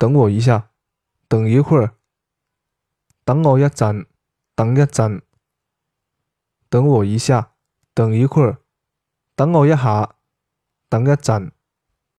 等我一下等一会儿等我一阵等一阵等我一下等一会儿等我一下等一阵。